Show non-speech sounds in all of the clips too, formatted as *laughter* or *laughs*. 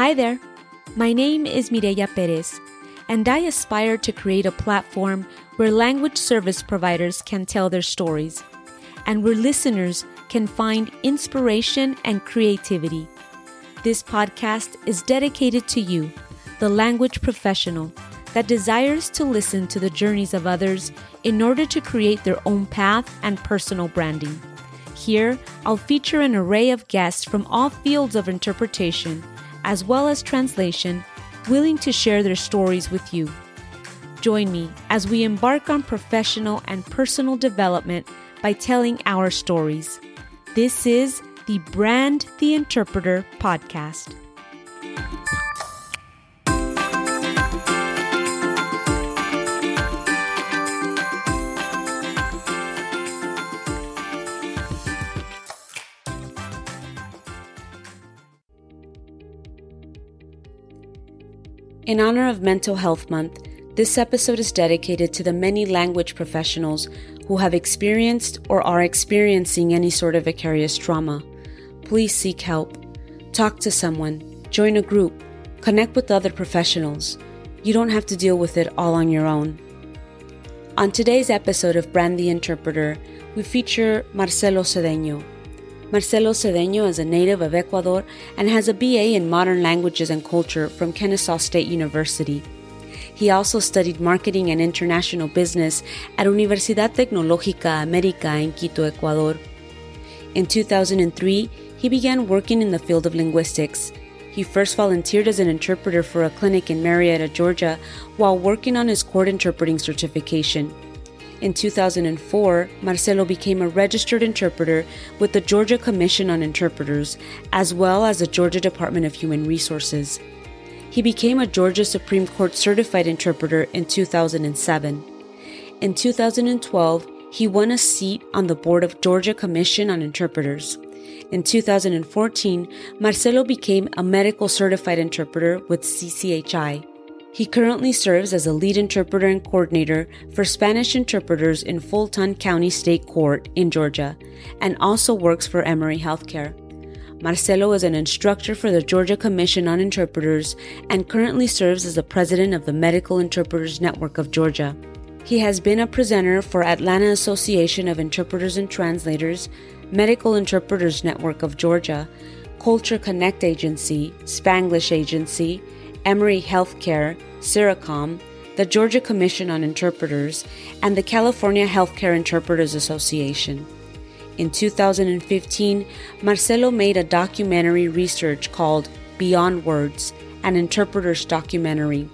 Hi there. My name is Mireya Perez, and I aspire to create a platform where language service providers can tell their stories and where listeners can find inspiration and creativity. This podcast is dedicated to you, the language professional that desires to listen to the journeys of others in order to create their own path and personal branding. Here, I'll feature an array of guests from all fields of interpretation, as well as translation, willing to share their stories with you. Join me as we embark on professional and personal development by telling our stories. This is the Brand the Interpreter podcast. In honor of Mental Health Month, this episode is dedicated to the many language professionals who have experienced or are experiencing any sort of vicarious trauma. Please seek help. Talk to someone, join a group, connect with other professionals. You don't have to deal with it all on your own. On today's episode of Brand the Interpreter, we feature Marcelo Cedeño, Marcelo Cedeño is a native of Ecuador and has a BA in Modern Languages and Culture from Kennesaw State University. He also studied marketing and international business at Universidad Tecnológica América in Quito, Ecuador. In 2003, he began working in the field of linguistics. He first volunteered as an interpreter for a clinic in Marietta, Georgia, while working on his court interpreting certification. In 2004, Marcelo became a registered interpreter with the Georgia Commission on Interpreters, as well as the Georgia Department of Human Resources. He became a Georgia Supreme Court certified interpreter in 2007. In 2012, he won a seat on the board of Georgia Commission on Interpreters. In 2014, Marcelo became a medical certified interpreter with CCHI. He currently serves as a lead interpreter and coordinator for Spanish interpreters in Fulton County State Court in Georgia and also works for Emory Healthcare. Marcelo is an instructor for the Georgia Commission on Interpreters and currently serves as the president of the Medical Interpreters Network of Georgia. He has been a presenter for Atlanta Association of Interpreters and Translators, Medical Interpreters Network of Georgia, Culture Connect Agency, Spanglish Agency, Emory Healthcare, CIRICOM, the Georgia Commission on Interpreters, and the California Healthcare Interpreters Association. In 2015, Marcelo made a documentary research called Beyond Words, an interpreter's documentary,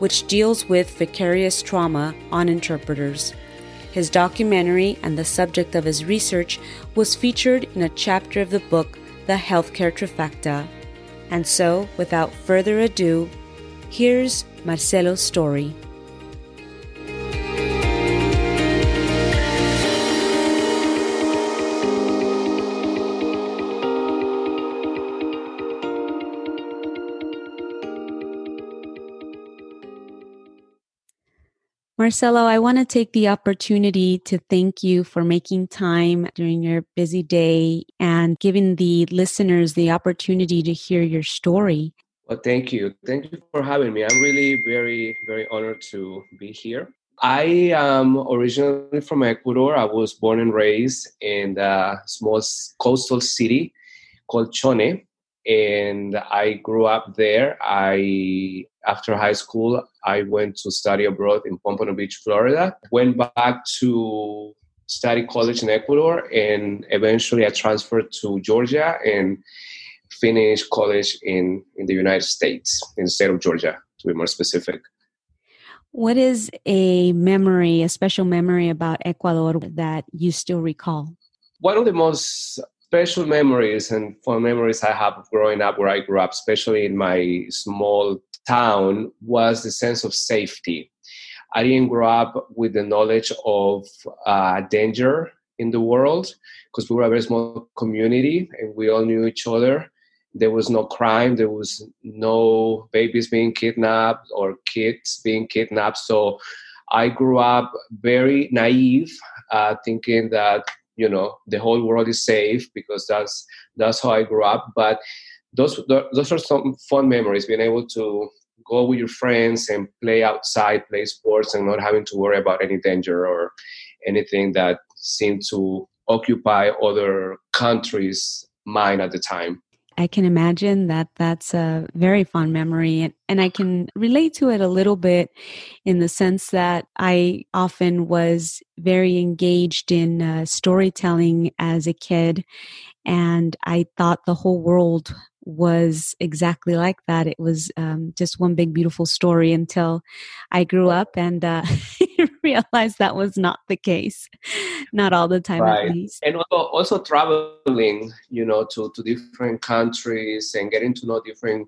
which deals with vicarious trauma on interpreters. His documentary and the subject of his research was featured in a chapter of the book The Healthcare Trifecta and so, without further ado, here's Marcelo's story. Marcelo, I want to take the opportunity to thank you for making time during your busy day and giving the listeners the opportunity to hear your story. Well, thank you. Thank you for having me. I'm really very, very honored to be here. I am originally from Ecuador. I was born and raised in a small coastal city called Chone, and I grew up there. I after high school, I went to study abroad in Pompano Beach, Florida. Went back to study college in Ecuador, and eventually I transferred to Georgia and finished college in in the United States, in the state of Georgia, to be more specific. What is a memory, a special memory about Ecuador that you still recall? One of the most special memories and fun memories I have of growing up where I grew up, especially in my small town, was the sense of safety. I didn't grow up with the knowledge of uh, danger in the world because we were a very small community and we all knew each other. There was no crime, there was no babies being kidnapped or kids being kidnapped. So I grew up very naive, uh, thinking that you know the whole world is safe because that's that's how i grew up but those those are some fun memories. Being able to go with your friends and play outside, play sports, and not having to worry about any danger or anything that seemed to occupy other countries' mind at the time. I can imagine that that's a very fond memory. And, and I can relate to it a little bit in the sense that I often was very engaged in uh, storytelling as a kid. And I thought the whole world was exactly like that. It was um, just one big, beautiful story until I grew up and uh, *laughs* realized that was not the case. Not all the time, right. at least. And also, also traveling, you know, to, to different countries and getting to know different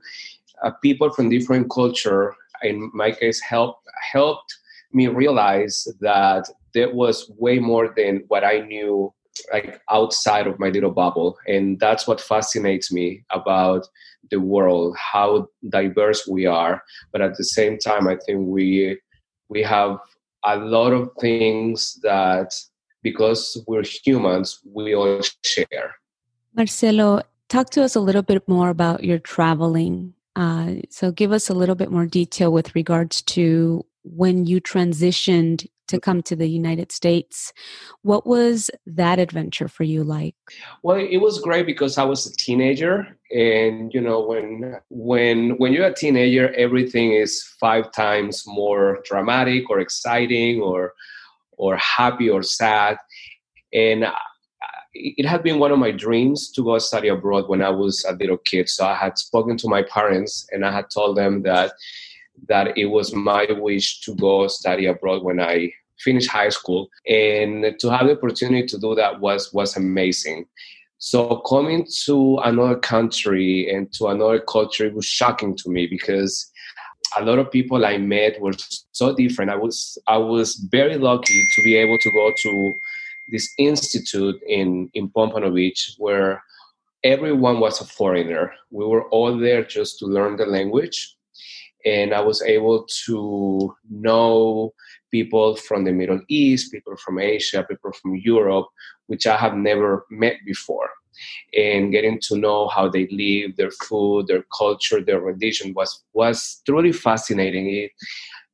uh, people from different culture. In my case, helped helped me realize that there was way more than what I knew like outside of my little bubble. And that's what fascinates me about the world how diverse we are. But at the same time i think we we have a lot of things that because we're humans we all share. Marcelo talk to us a little bit more about your traveling. Uh, so give us a little bit more detail with regards to when you transitioned to mm-hmm. come to the United States. What was that adventure for you like? Well, it was great because I was a teenager and you know when when when you're a teenager everything is five times more dramatic or exciting or or happy or sad and it had been one of my dreams to go study abroad when I was a little kid. So I had spoken to my parents and I had told them that that it was my wish to go study abroad when I finished high school and to have the opportunity to do that was was amazing so coming to another country and to another culture was shocking to me because a lot of people I met were so different. I was I was very lucky to be able to go to this institute in in Pompano Beach where everyone was a foreigner. We were all there just to learn the language, and I was able to know people from the Middle East, people from Asia, people from Europe, which I have never met before. And getting to know how they live, their food, their culture, their religion was was truly fascinating. It,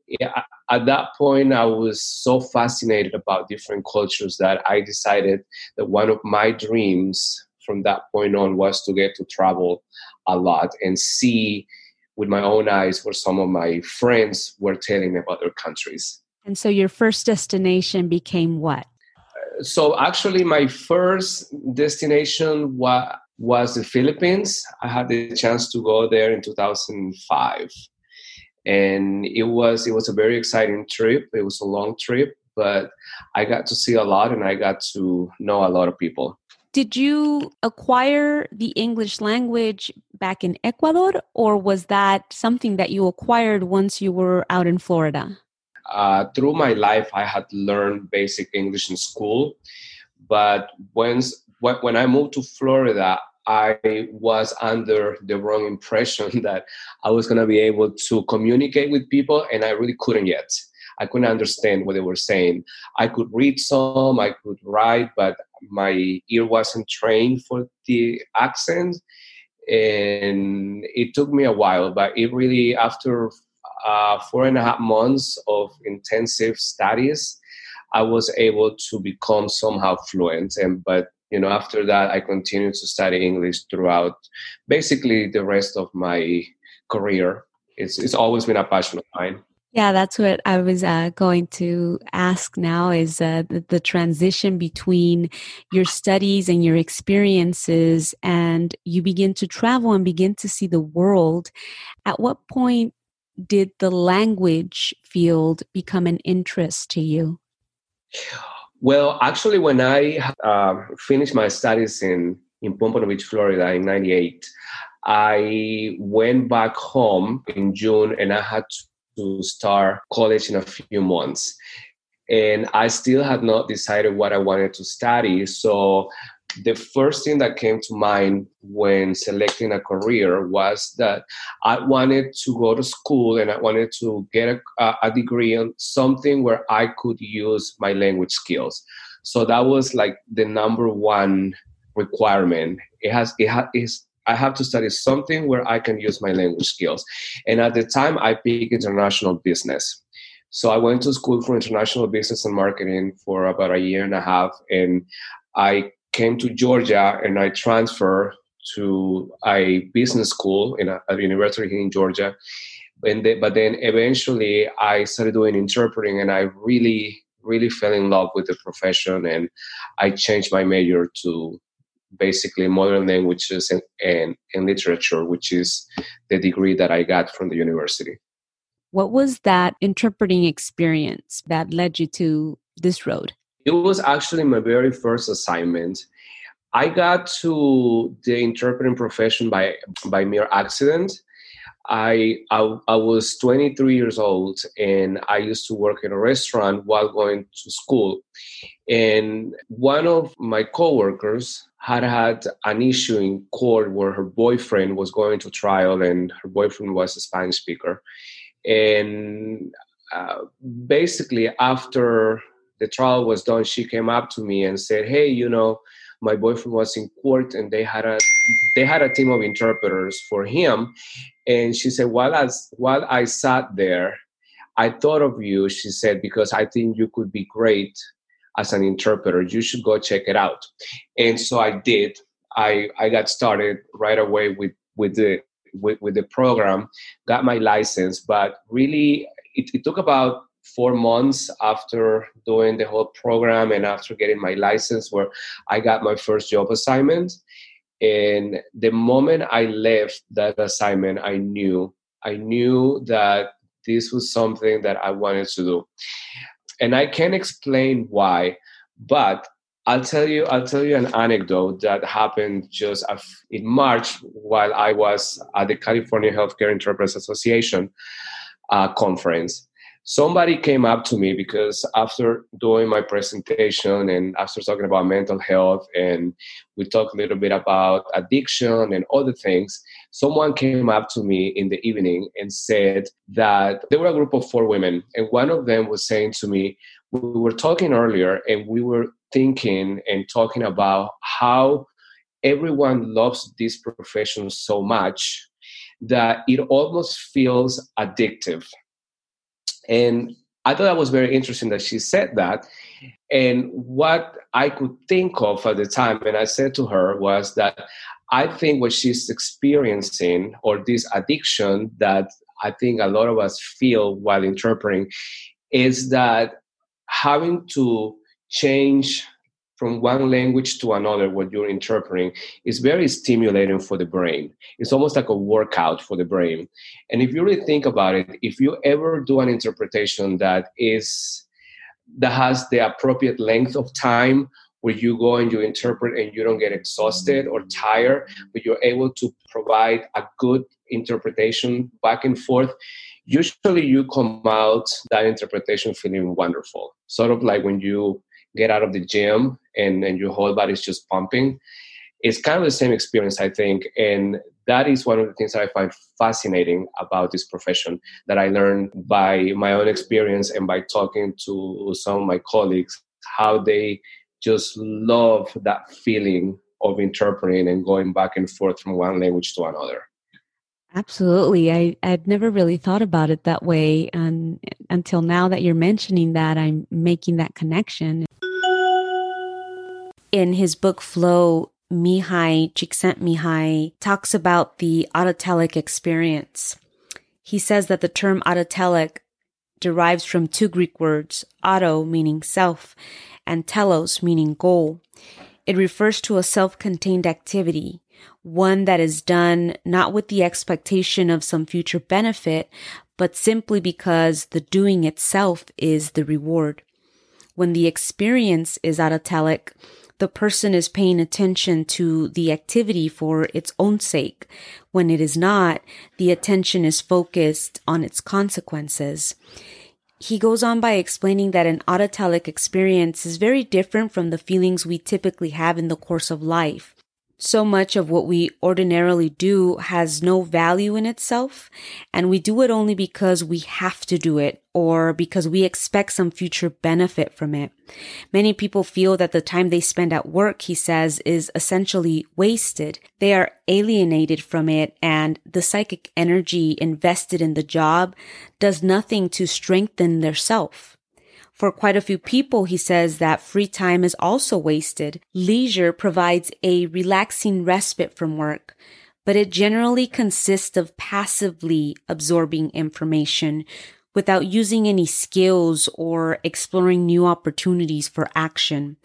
yeah, at that point, I was so fascinated about different cultures that I decided that one of my dreams from that point on was to get to travel a lot and see with my own eyes what some of my friends were telling me about their countries. And so your first destination became what? So actually, my first destination was was the Philippines. I had the chance to go there in 2005, and it was it was a very exciting trip. It was a long trip, but I got to see a lot and I got to know a lot of people. Did you acquire the English language back in Ecuador, or was that something that you acquired once you were out in Florida? uh, through my life, I had learned basic English in school, but once when I moved to Florida, I was under the wrong impression *laughs* that I was going to be able to communicate with people, and I really couldn't yet. I couldn't understand what they were saying. I could read some, I could write, but my ear wasn't trained for the accent. And it took me a while, but it really, after uh, four and a half months of intensive studies, I was able to become somehow fluent. And but you know, after that, I continued to study English throughout basically the rest of my career. It's it's always been a passion of mine. Yeah, that's what I was uh, going to ask now is uh, the, the, transition between your studies and your experiences, and you begin to travel and begin to see the world. At what point did the language field become an interest to you? Well, actually, when I uh, finished my studies in, in Pompano Beach, Florida in 98, I went back home in June and I had to start college in a few months. And I still had not decided what I wanted to study. So the first thing that came to mind when selecting a career was that I wanted to go to school and I wanted to get a, a degree on something where I could use my language skills. So that was like the number one requirement. It has it has I have to study something where I can use my language skills. And at the time, I picked international business. So I went to school for international business and marketing for about a year and a half. And I came to Georgia and I transferred to a business school in a, a university here in Georgia. And they, but then eventually I started doing interpreting and I really, really fell in love with the profession and I changed my major to basically modern languages and, and, and literature, which is the degree that I got from the university. What was that interpreting experience that led you to this road? It was actually my very first assignment. I got to the interpreting profession by by mere accident. I, I, I was 23 years old and I used to work in a restaurant while going to school. And one of my coworkers had had an issue in court where her boyfriend was going to trial and her boyfriend was a Spanish speaker. And uh, basically, after the trial was done, she came up to me and said, "Hey, you know, my boyfriend was in court and they had a they had a team of interpreters for him." And she said, "While as while I sat there, I thought of you." She said, "Because I think you could be great as an interpreter. You should go check it out." And so I did. I I got started right away with with the with, with the program, got my license, but really it, it took about four months after doing the whole program and after getting my license where I got my first job assignment. And the moment I left that assignment, I knew, I knew that this was something that I wanted to do. And I can't explain why, but I'll tell you. I'll tell you an anecdote that happened just in March while I was at the California Healthcare Interpreters Association uh, conference. Somebody came up to me because after doing my presentation and after talking about mental health and we talked a little bit about addiction and other things, someone came up to me in the evening and said that there were a group of four women, and one of them was saying to me, we were talking earlier and we were thinking and talking about how everyone loves this profession so much that it almost feels addictive. And I thought that was very interesting that she said that. And what I could think of at the time, and I said to her, was that I think what she's experiencing, or this addiction that I think a lot of us feel while interpreting, is that having to change from one language to another what you're interpreting is very stimulating for the brain. It's almost like a workout for the brain. And if you really think about it if you ever do an interpretation that is that has the appropriate length of time where you go and you interpret and you don't get exhausted or tired but you're able to provide a good interpretation back and forth usually you come out that interpretation feeling wonderful. Sort of like when you get out of the gym and, and your whole body is just pumping. It's kind of the same experience i think and that is one of the things that i find fascinating about this profession that i learned by my own experience and by talking to some of my colleagues how they just love that feeling of interpreting and going back and forth from one language to another Absolutely. I, I'd never really thought about it that way. And until now that you're mentioning that, I'm making that connection. In his book Flow, Mihaly Csikszentmihalyi talks about the autotelic experience. He says that the term autotelic derives from two Greek words, auto meaning self and telos meaning goal. It refers to a self-contained activity one that is done not with the expectation of some future benefit, but simply because the doing itself is the reward. When the experience is autotelic, the person is paying attention to the activity for its own sake. When it is not, the attention is focused on its consequences. He goes on by explaining that an autotelic experience is very different from the feelings we typically have in the course of life. So much of what we ordinarily do has no value in itself, and we do it only because we have to do it or because we expect some future benefit from it. Many people feel that the time they spend at work, he says, is essentially wasted. They are alienated from it, and the psychic energy invested in the job does nothing to strengthen their self. For quite a few people, he says that free time is also wasted. Leisure provides a relaxing respite from work, but it generally consists of passively absorbing information without using any skills or exploring new opportunities for action.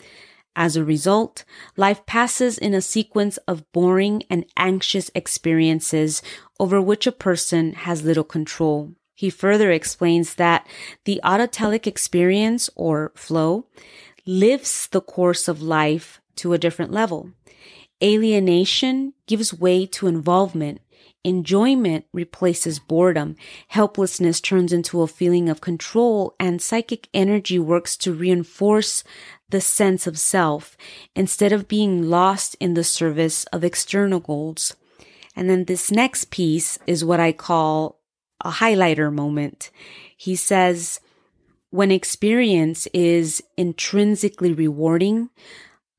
As a result, life passes in a sequence of boring and anxious experiences over which a person has little control. He further explains that the autotelic experience or flow lifts the course of life to a different level. Alienation gives way to involvement. Enjoyment replaces boredom. Helplessness turns into a feeling of control and psychic energy works to reinforce the sense of self instead of being lost in the service of external goals. And then this next piece is what I call a highlighter moment. He says, when experience is intrinsically rewarding,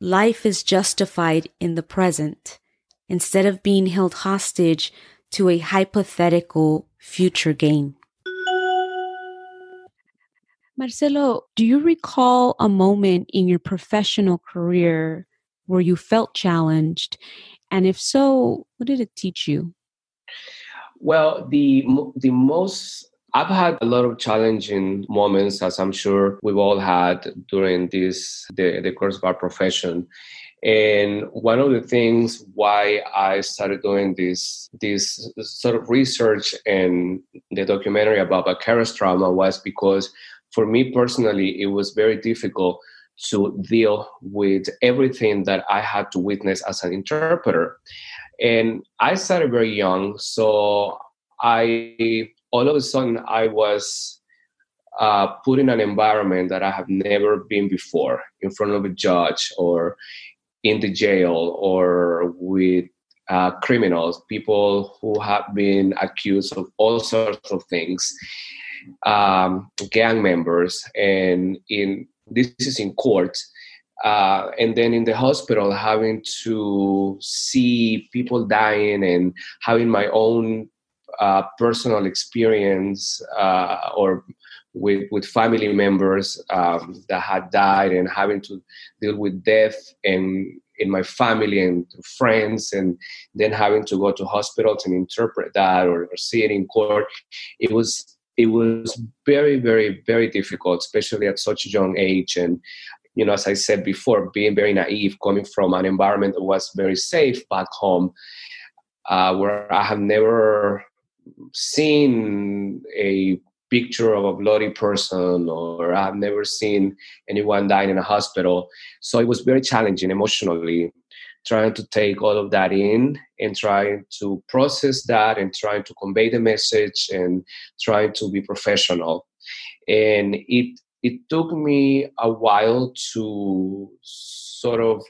life is justified in the present instead of being held hostage to a hypothetical future gain. Marcelo, do you recall a moment in your professional career where you felt challenged? And if so, what did it teach you? Well, the the most I've had a lot of challenging moments, as I'm sure we've all had during this the, the course of our profession. And one of the things why I started doing this this sort of research and the documentary about vicarious trauma was because for me personally it was very difficult to deal with everything that I had to witness as an interpreter. And I started very young, so I all of a sudden I was uh, put in an environment that I have never been before, in front of a judge or in the jail or with uh, criminals, people who have been accused of all sorts of things, um, gang members, and in this is in court uh, and then in the hospital having to see people dying and having my own uh, personal experience uh, or with with family members um, that had died and having to deal with death and in my family and friends and then having to go to hospitals and interpret that or, or see it in court. It was it was very very very difficult especially at such a young age. And you know, as I said before, being very naive, coming from an environment that was very safe back home, uh, where I have never seen a picture of a bloody person or I've never seen anyone dying in a hospital. So it was very challenging emotionally, trying to take all of that in and trying to process that and trying to convey the message and trying to be professional. And it it took me a while to sort of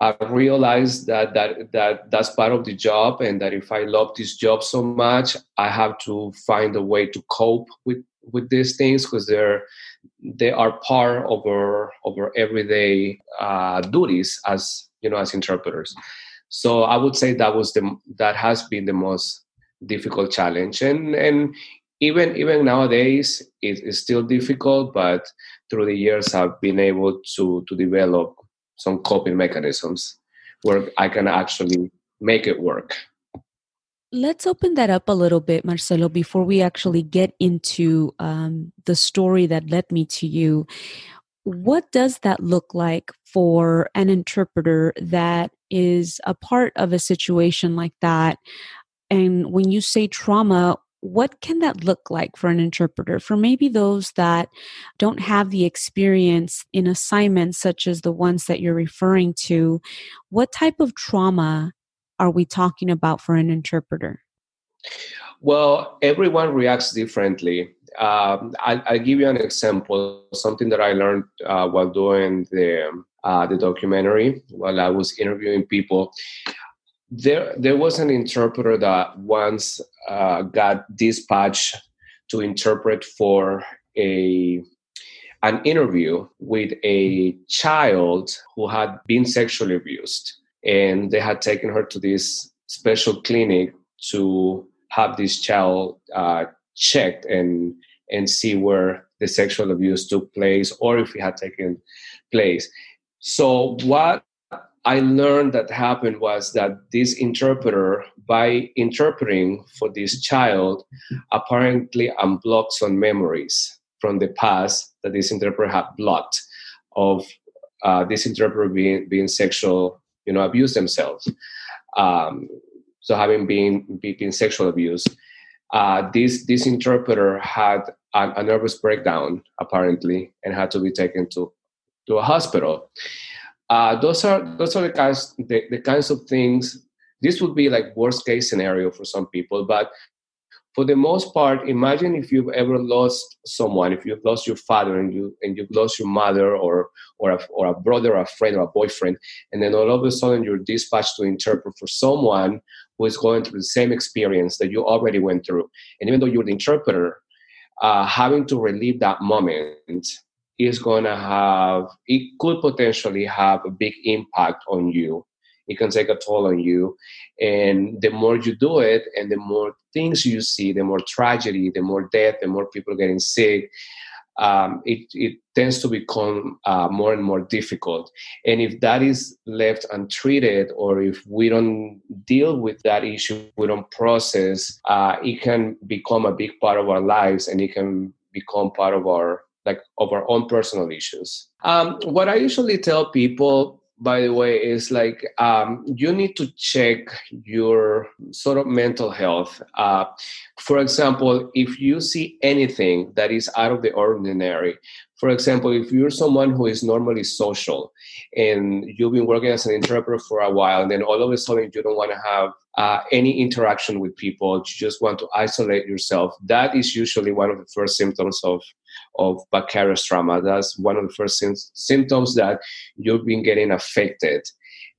uh, realize that that that that's part of the job, and that if I love this job so much, I have to find a way to cope with with these things because they're they are part of our of our everyday uh, duties as you know as interpreters. So I would say that was the that has been the most difficult challenge, and and even even nowadays it is still difficult but through the years i've been able to to develop some coping mechanisms where i can actually make it work. Let's open that up a little bit marcelo before we actually get into um, the story that led me to you. What does that look like for an interpreter that is a part of a situation like that? And when you say trauma what can that look like for an interpreter? For maybe those that don't have the experience in assignments such as the ones that you're referring to what type of trauma are we talking about for an interpreter? Well everyone reacts differently. Um, I, I'll give you an example, something that I learned uh, while doing the, uh, the documentary, while I was interviewing people. There, there was an interpreter that once uh, got dispatched to interpret for a an interview with a child who had been sexually abused and they had taken her to this special clinic to have this child uh, checked and and see where the sexual abuse took place or if it had taken place. So what I learned that happened was that this interpreter, by interpreting for this child, apparently unblocked some memories from the past that this interpreter had blocked of uh, this interpreter being, being sexual, you know, abuse themselves. Um, so having been been sexual abuse, uh, this this interpreter had a, a, nervous breakdown apparently and had to be taken to to a hospital. Uh, those are those are the kinds the, the kinds of things. This would be like worst case scenario for some people, but for the most part, imagine if you've ever lost someone, if you've lost your father and you and you've lost your mother or or a, or a brother, or a friend, or a boyfriend, and then all of a sudden you're dispatched to interpret for someone who is going through the same experience that you already went through. And even though you're the interpreter, uh, having to relive that moment is going to have, it could potentially have a big impact on you. It can take a toll on you. And the more you do it, and the more things you see, the more tragedy, the more death, the more people getting sick, um, it, it tends to become uh, more and more difficult. And if that is left untreated, or if we don't deal with that issue, we don't process, uh, it can become a big part of our lives, and it can become part of our like of our own personal issues. Um, what I usually tell people by the way, is like um, you need to check your sort of mental health. Uh, for example, if you see anything that is out of the ordinary, for example, if you're someone who is normally social and you've been working as an interpreter for a while, and then all of a sudden you don't want to have uh, any interaction with people, you just want to isolate yourself, that is usually one of the first symptoms of of vicarious trauma. That's one of the first symptoms that you've been getting affected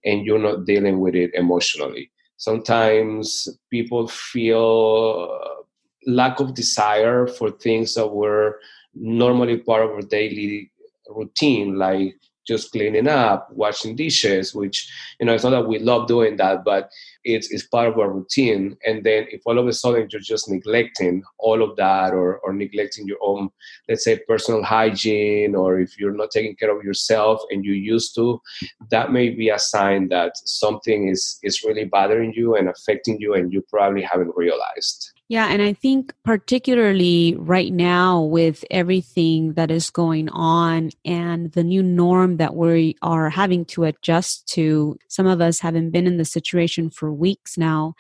and you're not dealing with it emotionally. Sometimes people feel lack of desire for things that were normally part of our daily routine, like just cleaning up, washing dishes, which, you know, it's not that we love doing that, but it's, it's part of our routine. And then if all of a sudden you're just neglecting all of that or, or neglecting your own, let's say, personal hygiene, or if you're not taking care of yourself and you used to, that may be a sign that something is, is really bothering you and affecting you and you probably haven't realized. Yeah, and I think particularly right now with everything that is going on and the new norm that we are having to adjust to, some of us haven't been in the situation for weeks now.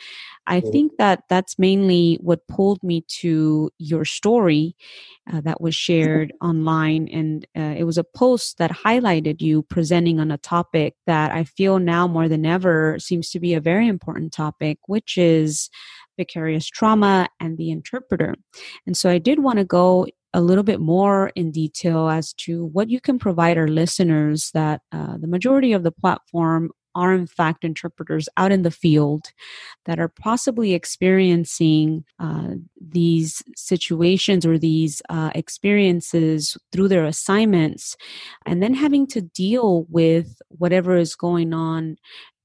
I think that that's mainly what pulled me to your story uh, that was shared online. And uh, it was a post that highlighted you presenting on a topic that I feel now more than ever seems to be a very important topic, which is vicarious trauma and the interpreter. And so I did want to go a little bit more in detail as to what you can provide our listeners that uh, the majority of the platform are in fact interpreters out in the field that are possibly experiencing uh, these situations or these uh, experiences through their assignments and then having to deal with whatever is going on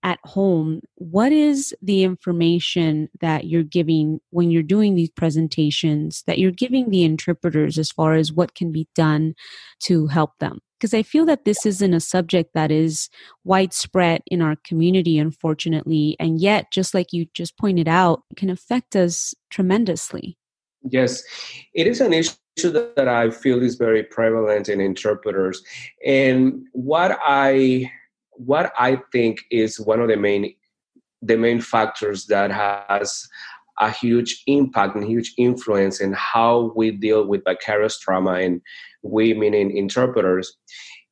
at home, what is the information that you're giving when you're doing these presentations that you're giving the interpreters as far as what can be done to help them? Because I feel that this isn't a subject that is widespread in our community, unfortunately. And yet, just like you just pointed out, can affect us tremendously. Yes, it is an issue that I feel is very prevalent in interpreters. And what I what I think is one of the main the main factors that has a huge impact and huge influence in how we deal with vicarious trauma and we meaning interpreters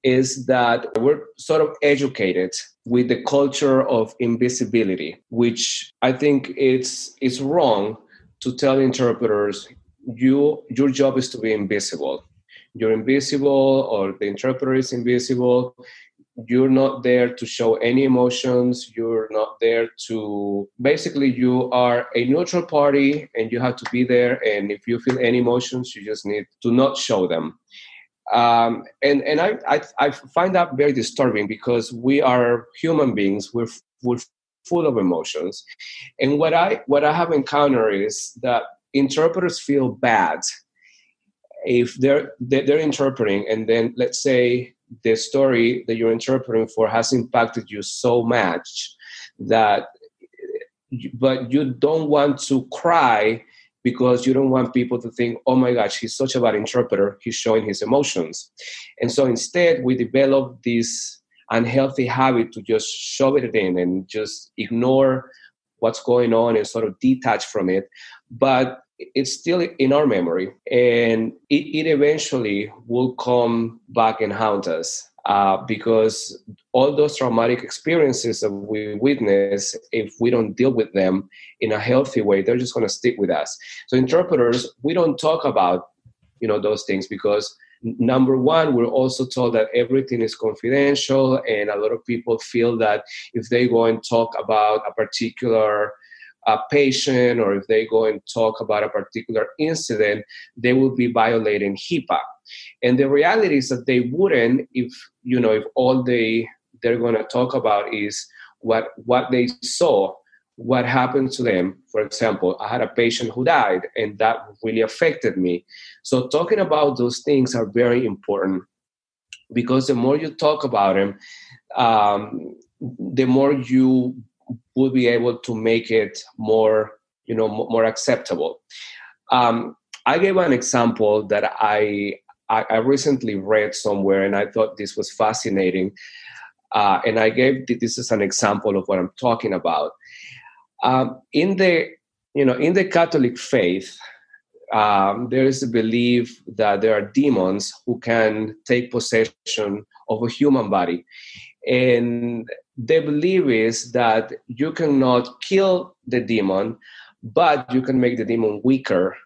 is that we're sort of educated with the culture of invisibility which i think it's it's wrong to tell interpreters you your job is to be invisible. You're invisible or the interpreter is invisible you're not there to show any emotions you're not there to basically you are a neutral party and you have to be there and if you feel any emotions you just need to not show them. Um, and and I, I, I find that very disturbing because we are human beings we're we're full of emotions. And what i what i have encountered is that interpreters feel bad if they're they're interpreting and then let's say the story that you're interpreting for has impacted you so much that but you don't want to cry because you don't want people to think oh my gosh he's such a bad interpreter. He's showing his emotions. And so instead we develop this unhealthy habit to just shove it in and just ignore what's going on and sort of detach from it. But it's still in our memory and it, it eventually will come back and haunt us uh, because all those traumatic experiences that we witness, if we don't deal with them in a healthy way, they're just going to stick with us. So interpreters, we don't talk about you know those things because number one we're also told that everything is confidential and a lot of people feel that if they go and talk about a particular a patient or if they go and talk about a particular incident, they would be violating HIPAA. And the reality is that they wouldn't if you know if all they they're going to talk about is what what they saw, what happened to them. For example, I had a patient who died, and that really affected me. So talking about those things are very important because the more you talk about them, um, the more you will be able to make it more you know more acceptable. Um, i gave an example that I, I, I recently read somewhere and i thought this was fascinating uh, and i gave this as an example of what i'm talking about. Um, in the you know in the catholic faith um, there is a belief that there are demons who can take possession of a human body and the belief is that you cannot kill the demon, but you can make the demon weaker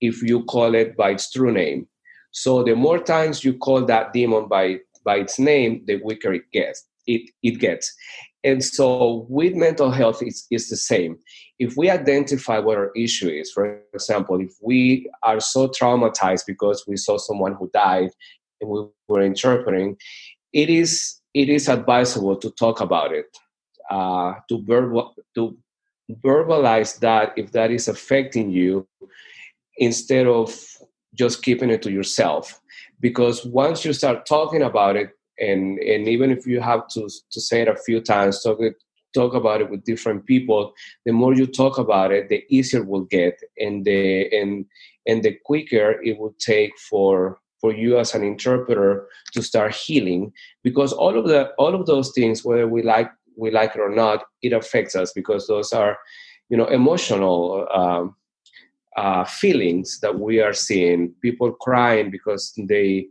if you call it by its true name. So the more times you call that demon by by its name, the weaker it gets. It it gets. And so with mental health, it's, it's the same. If we identify what our issue is, for example, if we are so traumatized because we saw someone who died and we were interpreting, it is it is advisable to talk about it, uh, to, verbal, to verbalize that if that is affecting you instead of just keeping it to yourself. Because once you start talking about it, and, and even if you have to, to say it a few times, talk, it, talk about it with different people, the more you talk about it, the easier it will get, and the and and the quicker it will take for for you as an interpreter to start healing because all of the all of those things whether we like we like it or not it affects us because those are you know emotional um, uh, feelings that we are seeing. People crying because they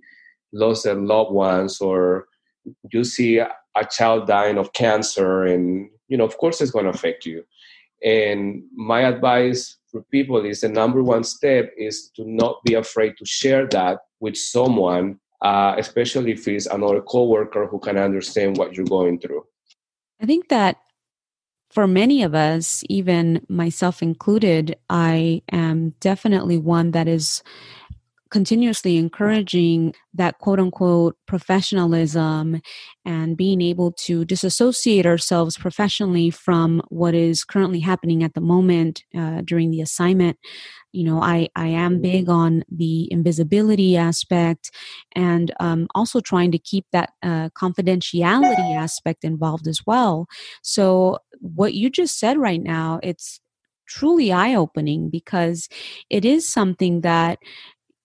lost their loved ones or you see a, child dying of cancer and you know of course it's going to affect you and my advice for people is the number one step is to not be afraid to share that with someone, uh, especially if it's another coworker who can understand what you're going through. I think that for many of us, even myself included, I am definitely one that is continuously encouraging that quote unquote professionalism and being able to disassociate ourselves professionally from what is currently happening at the moment uh, during the assignment. You know i i am big on the invisibility aspect and um, also trying to keep that uh, confidentiality aspect involved as well. So what you just said right now it's truly eye opening because it is something that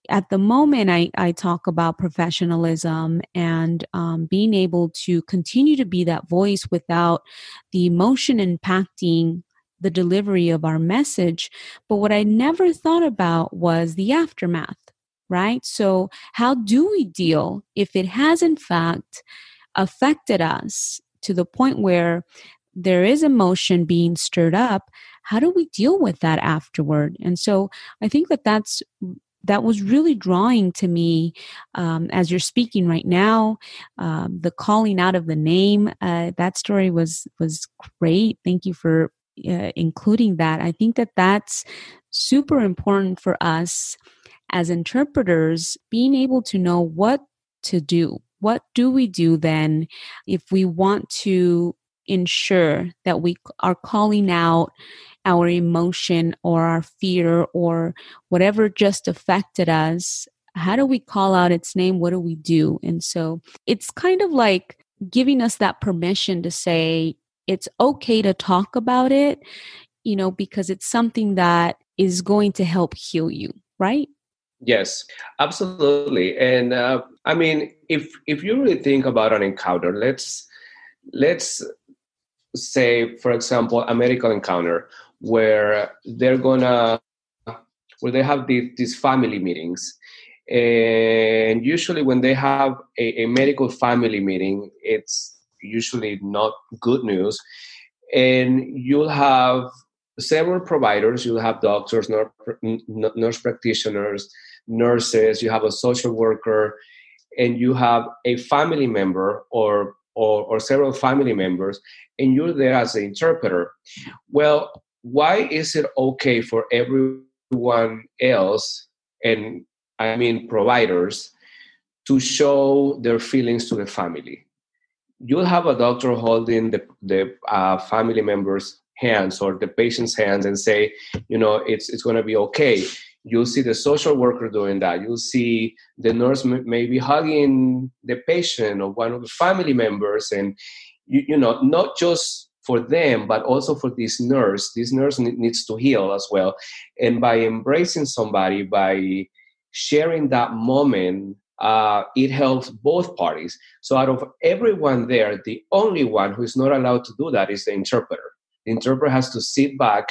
at the moment I, I talk about professionalism and um, being able to continue to be that voice without the emotion impacting the delivery of our message. But what I never thought about was the aftermath, right? So, how do we deal if it has, in fact, affected us to the point where there is emotion being stirred up, how do we deal with that afterward? And so I think that that's that was really drawing to me um, as you're speaking right now. Um, the calling out of the name uh, that story was was great. Thank you for uh, including that. I think that that's super important for us as interpreters, being able to know what to do. What do we do then if we want to ensure that we are calling out our emotion or our fear or whatever just affected us how do we call out its name? What do we do? And so it's kind of like giving us that permission to say it's okay to talk about it you know because it's something that is going to help heal you right? Yes absolutely. And uh, i mean if if you really think about an encounter let's let's say for example a medical encounter where they're gonna where they have the, these family meetings. And usually when they have a, a, medical family meeting it's usually not good news. And you'll have several providers. You'll have doctors nurse, practitioners nurses. You have a social worker and you have a family member or or, or several family members and you're there as an interpreter. Well why is it okay for everyone else and i mean providers to show their feelings to the family? You'll have a doctor holding the, the uh, family members hands or the patient's hands and say you know it's, it's going to be okay. You'll see the social worker doing that. You'll see the nurse maybe hugging the patient or one of the family members and you, you know not just for them, but also for this nurse. This nurse needs to heal as well. And by embracing somebody, by sharing that moment, uh, it helps both parties. So, out of everyone there, the only one who is not allowed to do that is the interpreter. The interpreter has to sit back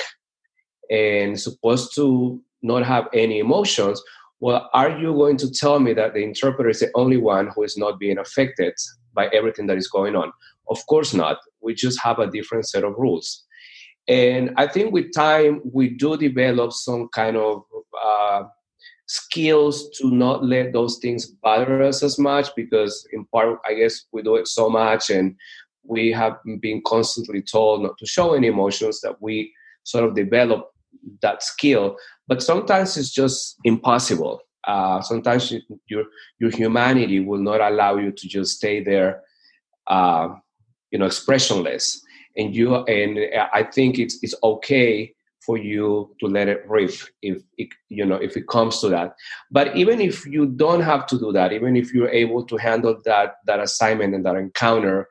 and supposed to not have any emotions. Well, are you going to tell me that the interpreter is the only one who is not being affected by everything that is going on? Of course not. We just have a different set of rules. And I think with time, we do develop some kind of uh, skills to not let those things bother us as much because, in part, I guess we do it so much and we have been constantly told not to show any emotions that we sort of develop that skill. But sometimes it's just impossible. Uh, sometimes your your humanity will not allow you to just stay there uh, you know expressionless. And you and i think it's it's okay for you to let it rip if it, you know if it comes to that. But even if you don't have to do that even if you're able to handle that that assignment and that encounter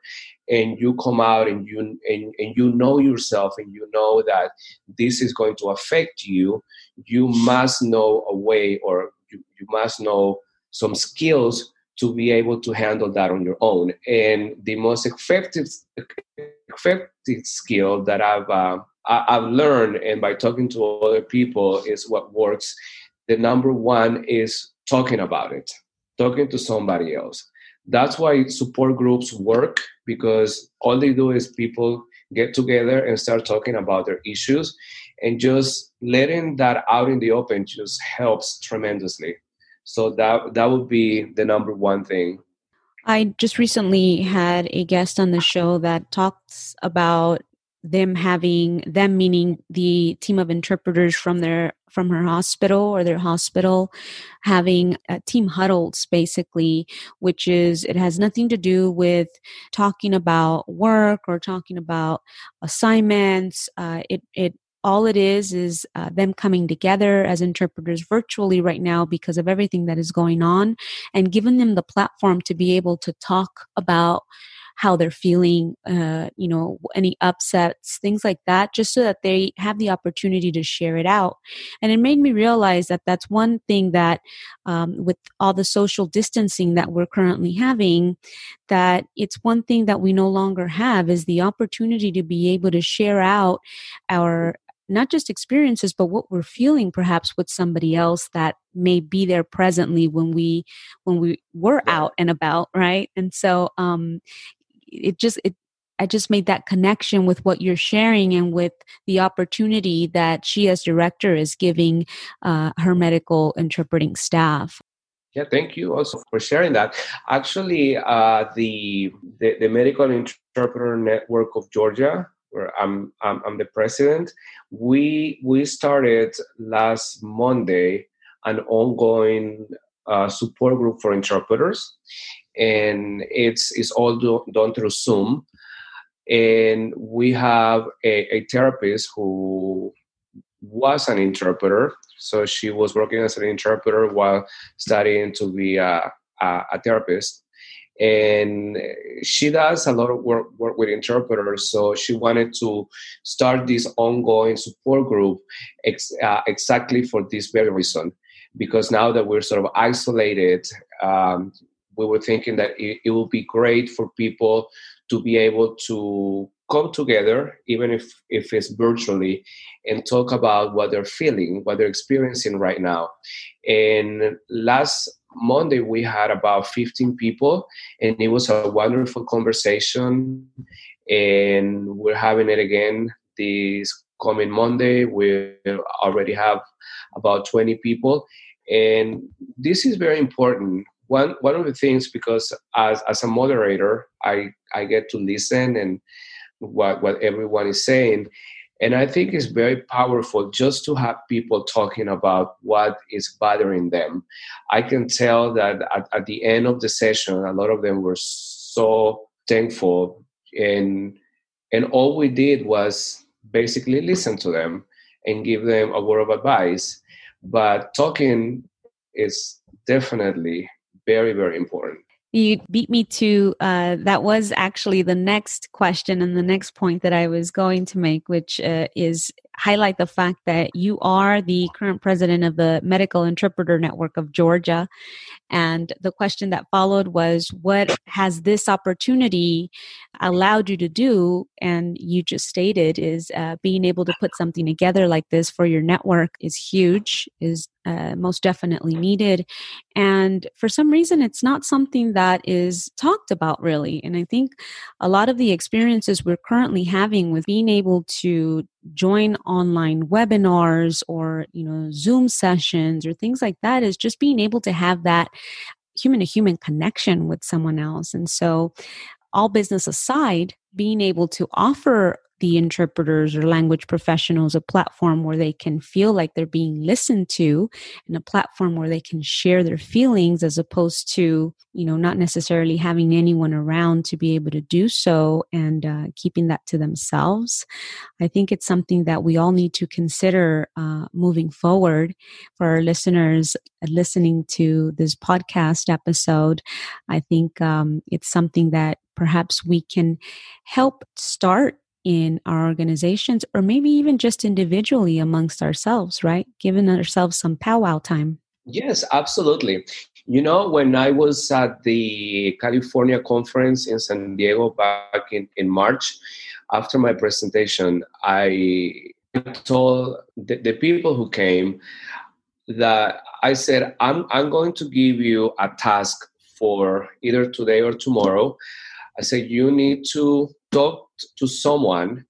and you come out and you and, and you know yourself and you know that this is going to affect you you must know a way or you, you must know some skills to be able to handle that on your own. And the most effective effective skill that I've uh, I've learned, and by talking to other people, is what works. The number one is talking about it, talking to somebody else. That's why support groups work because all they do is people get together and start talking about their issues, and just letting that out in the open just helps tremendously. So that that would be the number one thing. I just recently had a guest on the show that talks about them having them meaning the team of interpreters from their from her hospital or their hospital having a team huddles basically which is it has nothing to do with talking about work or talking about assignments uh, it it all it is is uh, them coming together as interpreters virtually right now because of everything that is going on and giving them the platform to be able to talk about how they're feeling uh, you know any upsets things like that just so that they have the opportunity to share it out. And it made me realize that that's one thing that um, with all the social distancing that we're currently having that it's one thing that we no longer have is the opportunity to be able to share out our not just experiences but what we're feeling perhaps with somebody else that may be there presently when we when we were out and about right and so um it just it I just made that connection with what you're sharing and with the opportunity that she, as director, is giving uh, her medical interpreting staff. Yeah, thank you also for sharing that. Actually, uh, the, the, the Medical Interpreter Network of Georgia, where I'm, I'm, I'm the president, we we started last Monday an ongoing uh, support group for interpreters, and it's it's all do, done through Zoom. And we have a, a therapist who was an interpreter, so she was working as an interpreter while studying to be a, a, a therapist and she does a lot of work, work with interpreters so she wanted to start this ongoing support group ex, uh, exactly for this very reason because now that we're sort of isolated, um, we were thinking that it, it would be great for people to be able to come together, even if, if it's virtually, and talk about what they're feeling, what they're experiencing right now. And last Monday, we had about 15 people, and it was a wonderful conversation. And we're having it again this coming Monday. We already have about 20 people. And this is very important. One, one of the things, because as, as a moderator, I, I get to listen and what, what everyone is saying. And I think it's very powerful just to have people talking about what is bothering them. I can tell that at, at the end of the session, a lot of them were so thankful. And, and all we did was basically listen to them and give them a word of advice. But talking is definitely very, very important. You beat me to uh, that was actually the next question and the next point that I was going to make, which uh, is highlight the fact that you are the current president of the Medical Interpreter Network of Georgia. And the question that followed was, what has this opportunity allowed you to do? And you just stated is uh, being able to put something together like this for your network is huge, is uh, most definitely needed. And for some reason, it's not something that is talked about really. And I think a lot of the experiences we're currently having with being able to join online webinars or you know zoom sessions or things like that is just being able to have that human to human connection with someone else and so all business aside being able to offer the interpreters or language professionals a platform where they can feel like they're being listened to and a platform where they can share their feelings as opposed to you know not necessarily having anyone around to be able to do so and uh, keeping that to themselves. I think it's something that we all need to consider uh, moving forward for our listeners listening to this podcast episode. I think um, it's something that perhaps we can help start in our organizations or maybe even just individually amongst ourselves, right? Giving ourselves some powwow time. Yes, absolutely. You know, when I was at the California conference in San Diego back in, in March, after my presentation, I told the, the people who came that I said, I'm, I'm going to give you a task for either today or tomorrow. I said, you need to talk to someone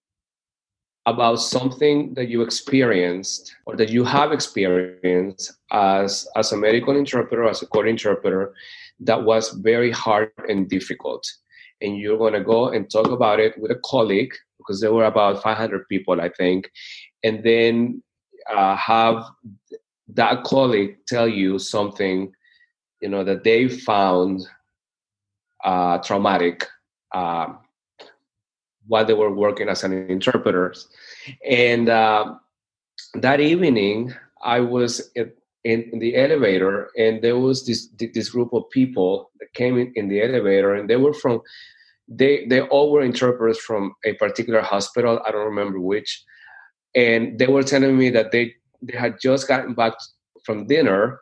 about something that you experienced or that you have experienced as, as a medical interpreter, as a court interpreter, that was very hard and difficult. And you're going to go and talk about it with a colleague, because there were about 500 people, I think, and then uh, have that colleague tell you something, you know, that they found uh, traumatic. Um, while they were working as an interpreters. And uh, that evening, I was in, in, the elevator, and there was this this group of people that came in, in the elevator, and they were from they they all were interpreters from a particular hospital. I don't remember which, and they were telling me that they they had just gotten back from dinner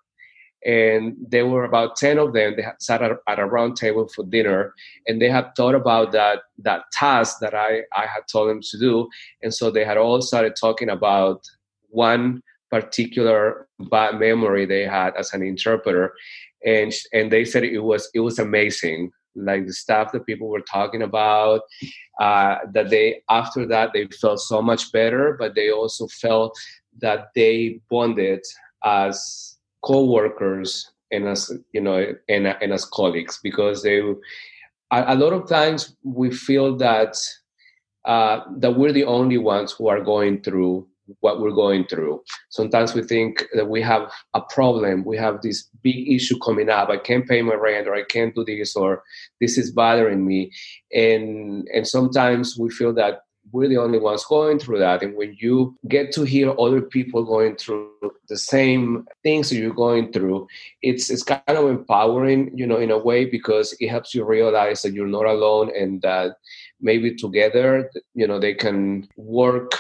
and there were about 10 of them they sat at, a round table for dinner and they had thought about that that task that I, I had told them to do and so they had all started talking about one particular bad memory they had as an interpreter and and they said it was it was amazing like the stuff that people were talking about. Uh, that they after that they felt so much better, but they also felt that they bonded as co-workers and as you know and, and as colleagues because they a, a lot of times we feel that uh, that we're the only ones who are going through what we're going through. Sometimes we think that we have a problem, we have this big issue coming up. I can't pay my rent, or I can't do this, or this is bothering me, and and sometimes we feel that we're the only ones going through that. And when you get to hear other people going through the same things that you're going through, it's it's kind of empowering, you know, in a way because it helps you realize that you're not alone and that maybe together, you know, they can work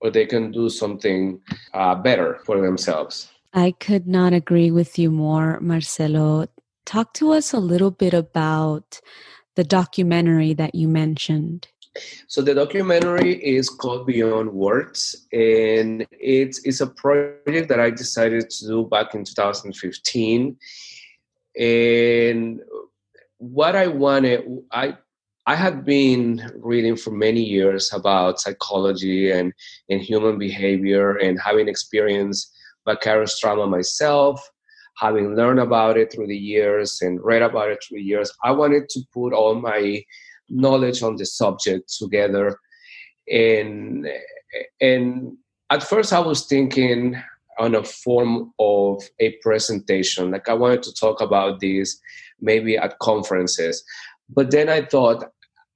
or they can do something uh, better for themselves. I could not agree with you more, Marcelo. Talk to us a little bit about the documentary that you mentioned. So the documentary is called Beyond Words, and it's it's a project that I decided to do back in 2015. And what I wanted, I I had been reading for many years about psychology and, and human behavior and having experienced vicarious trauma myself, having learned about it through the years and read about it through the years. I wanted to put all my knowledge on the subject together. And, and at first, I was thinking on a form of a presentation. Like I wanted to talk about this maybe at conferences. But then I thought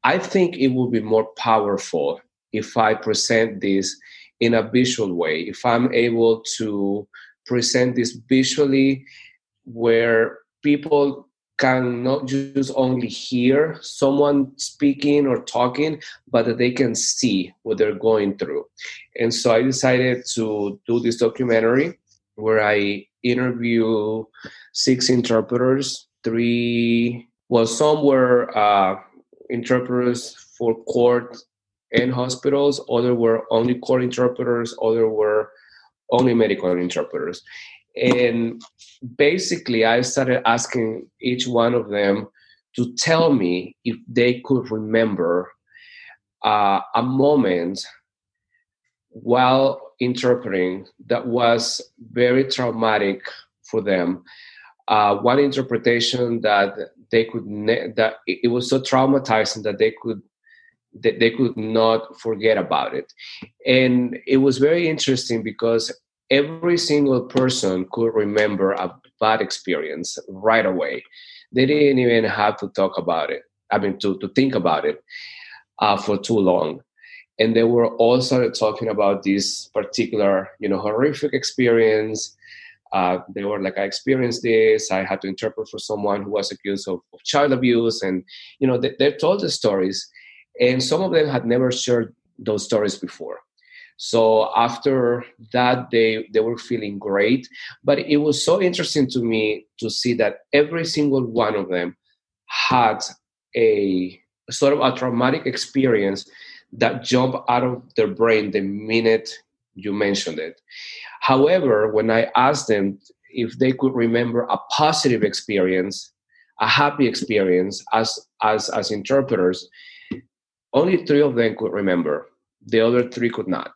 I think it will be more powerful if I present this in a visual way, if I'm able to present this visually where people can not just only hear someone speaking or talking, but that they can see what they're going through. And so I decided to do this documentary where I interview six interpreters, three, well, some were uh, interpreters for court and hospitals. Other were only court interpreters. Other were only medical interpreters. And basically, I started asking each one of them to tell me if they could remember uh, a moment while interpreting that was very traumatic for them. Uh, one interpretation that they could ne- that it was so traumatizing that they could that they could not forget about it and it was very interesting because every single person could remember a bad experience right away they didn't even have to talk about it i mean to, to think about it uh, for too long and they were all started talking about this particular you know horrific experience uh, they were like, I experienced this. I had to interpret for someone who was accused of, of child abuse, and you know, they, they told the stories, and some of them had never shared those stories before. So after that, they they were feeling great. But it was so interesting to me to see that every single one of them had a sort of a traumatic experience that jumped out of their brain the minute you mentioned it. However, when I asked them if they could remember a positive experience, a happy experience as as as interpreters, only three of them could remember. The other three could not.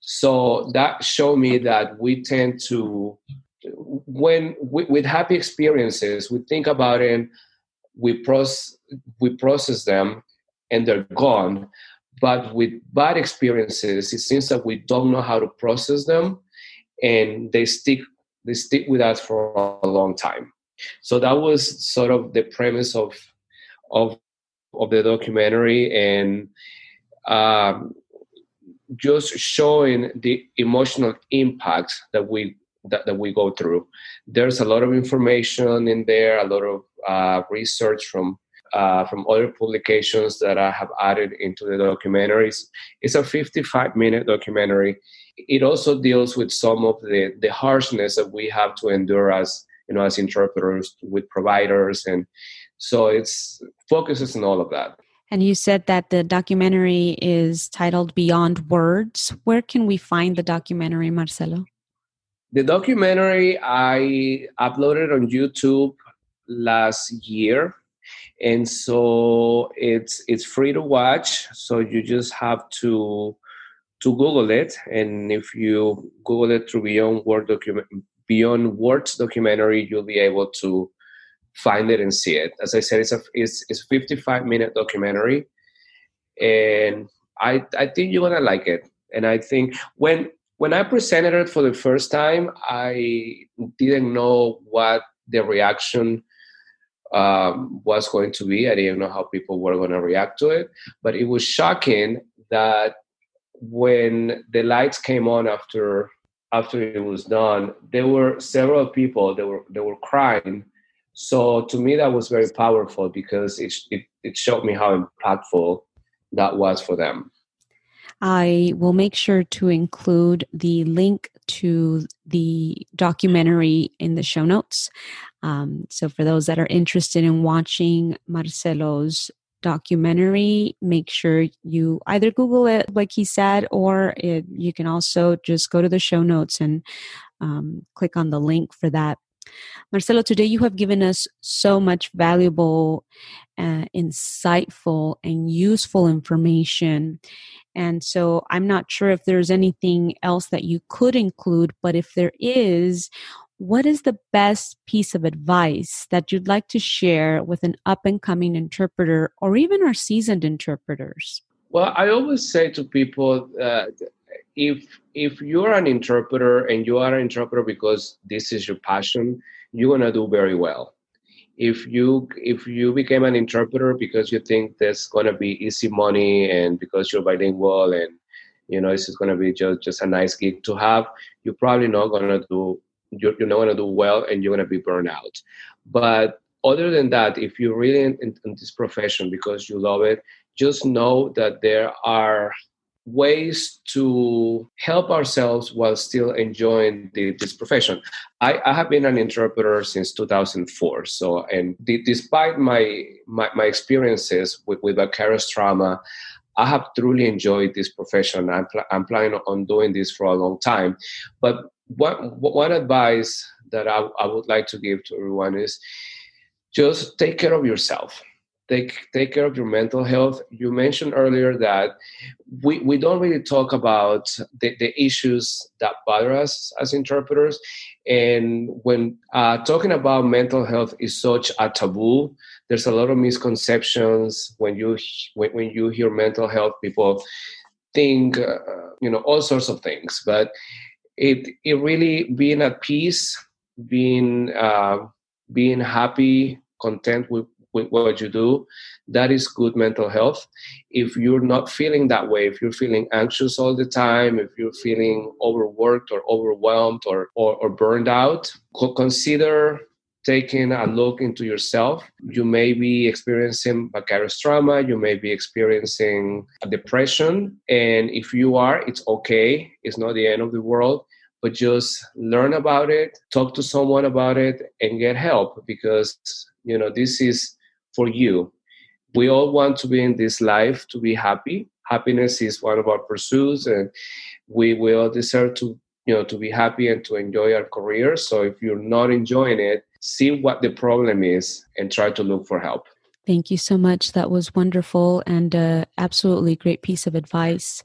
So that showed me that we tend to, when we, with happy experiences, we think about it, we process we process them, and they're gone. But with bad experiences, it seems that we don't know how to process them, and they stick they stick with us for a long time. So that was sort of the premise of of of the documentary, and um, just showing the emotional impact that we that, that we go through. There's a lot of information in there, a lot of uh, research from uh, from other publications that I have added into the documentaries. It's a 55 minute documentary. It also deals with some of the, the harshness that we have to endure as you know as interpreters with providers and so it's focuses on all of that. And you said that the documentary is titled Beyond Words. Where can we find the documentary, Marcelo? The documentary I uploaded on YouTube last year and so it's it's free to watch. So you just have to to Google it, and if you Google it through Beyond Word document Beyond Words documentary, you'll be able to find it and see it. As I said, it's a it's, it's a 55 minute documentary, and I I think you're gonna like it. And I think when when I presented it for the first time, I didn't know what the reaction um, was going to be. I didn't know how people were going to react to it, but it was shocking that when the lights came on after after it was done, there were several people that were they were crying. So to me, that was very powerful because it it, it showed me how impactful that was for them. I will make sure to include the link to the documentary in the show notes. Um, so, for those that are interested in watching Marcelo's documentary, make sure you either Google it, like he said, or it, you can also just go to the show notes and um, click on the link for that. Marcelo, today you have given us so much valuable, uh, insightful, and useful information. And so I'm not sure if there's anything else that you could include, but if there is, what is the best piece of advice that you'd like to share with an up and coming interpreter or even our seasoned interpreters? Well, I always say to people uh, if if you're an interpreter and you are an interpreter because this is your passion, you're gonna do very well. If you if you became an interpreter because you think there's gonna be easy money and because you're bilingual and you know this is gonna be just just a nice gig to have, you're probably not gonna do you're, you're not gonna do well and you're gonna be burned out. But other than that, if you're really in, in, in this profession because you love it, just know that there are ways to help ourselves while still enjoying the, this profession. I, I, have been an interpreter since 2004. So, and the, despite my, my, my experiences with, with vicarious trauma, I have truly enjoyed this profession. I'm, pl- I'm planning on doing this for a long time. But one, one advice that I, I would like to give to everyone is just take care of yourself take take care of your mental health. You mentioned earlier that we, we don't really talk about the, the issues that bother us as interpreters. And when uh, talking about mental health is such a taboo there's a lot of misconceptions when you when, when you hear mental health people think uh, you know all sorts of things. But it it really being at peace being uh, being happy content with with what you do, that is good mental health. If you're not feeling that way, if you're feeling anxious all the time, if you're feeling overworked or overwhelmed or, or, or burned out, consider taking a look into yourself. You may be experiencing vicarious trauma, you may be experiencing depression. And if you are, it's okay. It's not the end of the world but just learn about it talk to someone about it and get help because you know this is for you. We all want to be in this life to be happy. Happiness is one of our pursuits, and we will deserve to you know to be happy and to enjoy our career. So if you're not enjoying it, see what the problem is and try to look for help. Thank you so much. That was wonderful and uh, absolutely great piece of advice.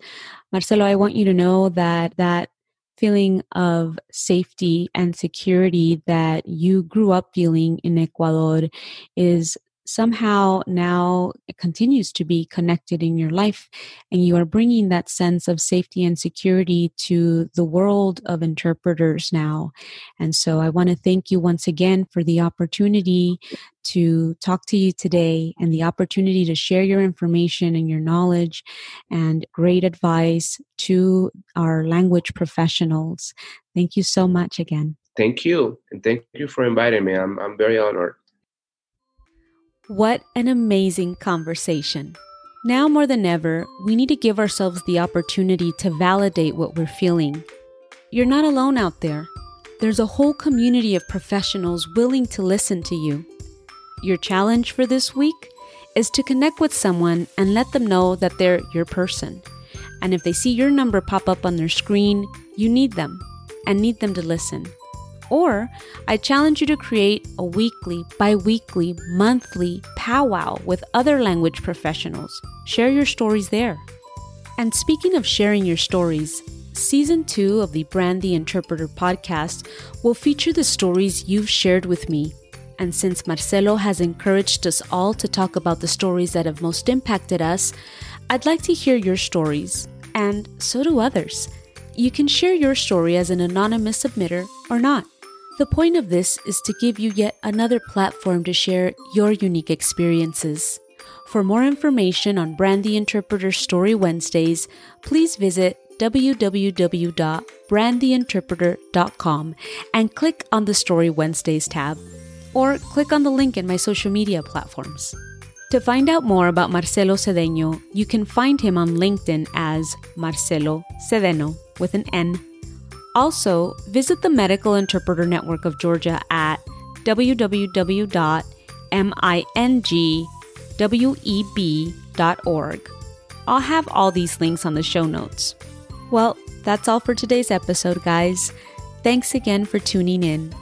Marcelo, I want you to know that that feeling of safety and security that you grew up feeling in Ecuador is somehow now continues to be connected in your life and you are bringing that sense of safety and security to the world of interpreters now. And so i want to thank you once again for the opportunity to talk to you today and the opportunity to share your information and your knowledge and great advice to our language professionals. Thank you so much again. Thank you and thank you for inviting me. I'm, I'm very honored what an amazing conversation. Now more than ever, we need to give ourselves the opportunity to validate what we're feeling. You're not alone out there. There's a whole community of professionals willing to listen to you. Your challenge for this week is to connect with someone and let them know that they're your person. And if they see your number pop up on their screen, you need them and need them to listen. Or I challenge you to create a weekly, bi weekly, monthly powwow with other language professionals. Share your stories there. And speaking of sharing your stories, season two of the Brand the Interpreter podcast will feature the stories you've shared with me. And since Marcelo has encouraged us all to talk about the stories that have most impacted us, I'd like to hear your stories, and so do others. You can share your story as an anonymous submitter or not. The point of this is to give you yet another platform to share your unique experiences. For more information on Brand the Interpreter Story Wednesdays, please visit www.brandtheinterpreter.com and click on the Story Wednesdays tab, or click on the link in my social media platforms. To find out more about Marcelo Cedeño, you can find him on LinkedIn as Marcelo Cedeno with an N also, visit the Medical Interpreter Network of Georgia at www.mingweb.org. I'll have all these links on the show notes. Well, that's all for today's episode, guys. Thanks again for tuning in.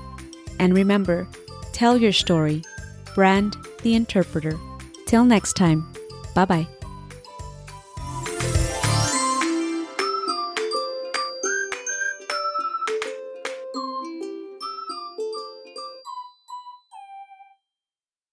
And remember, tell your story. Brand the Interpreter. Till next time, bye bye.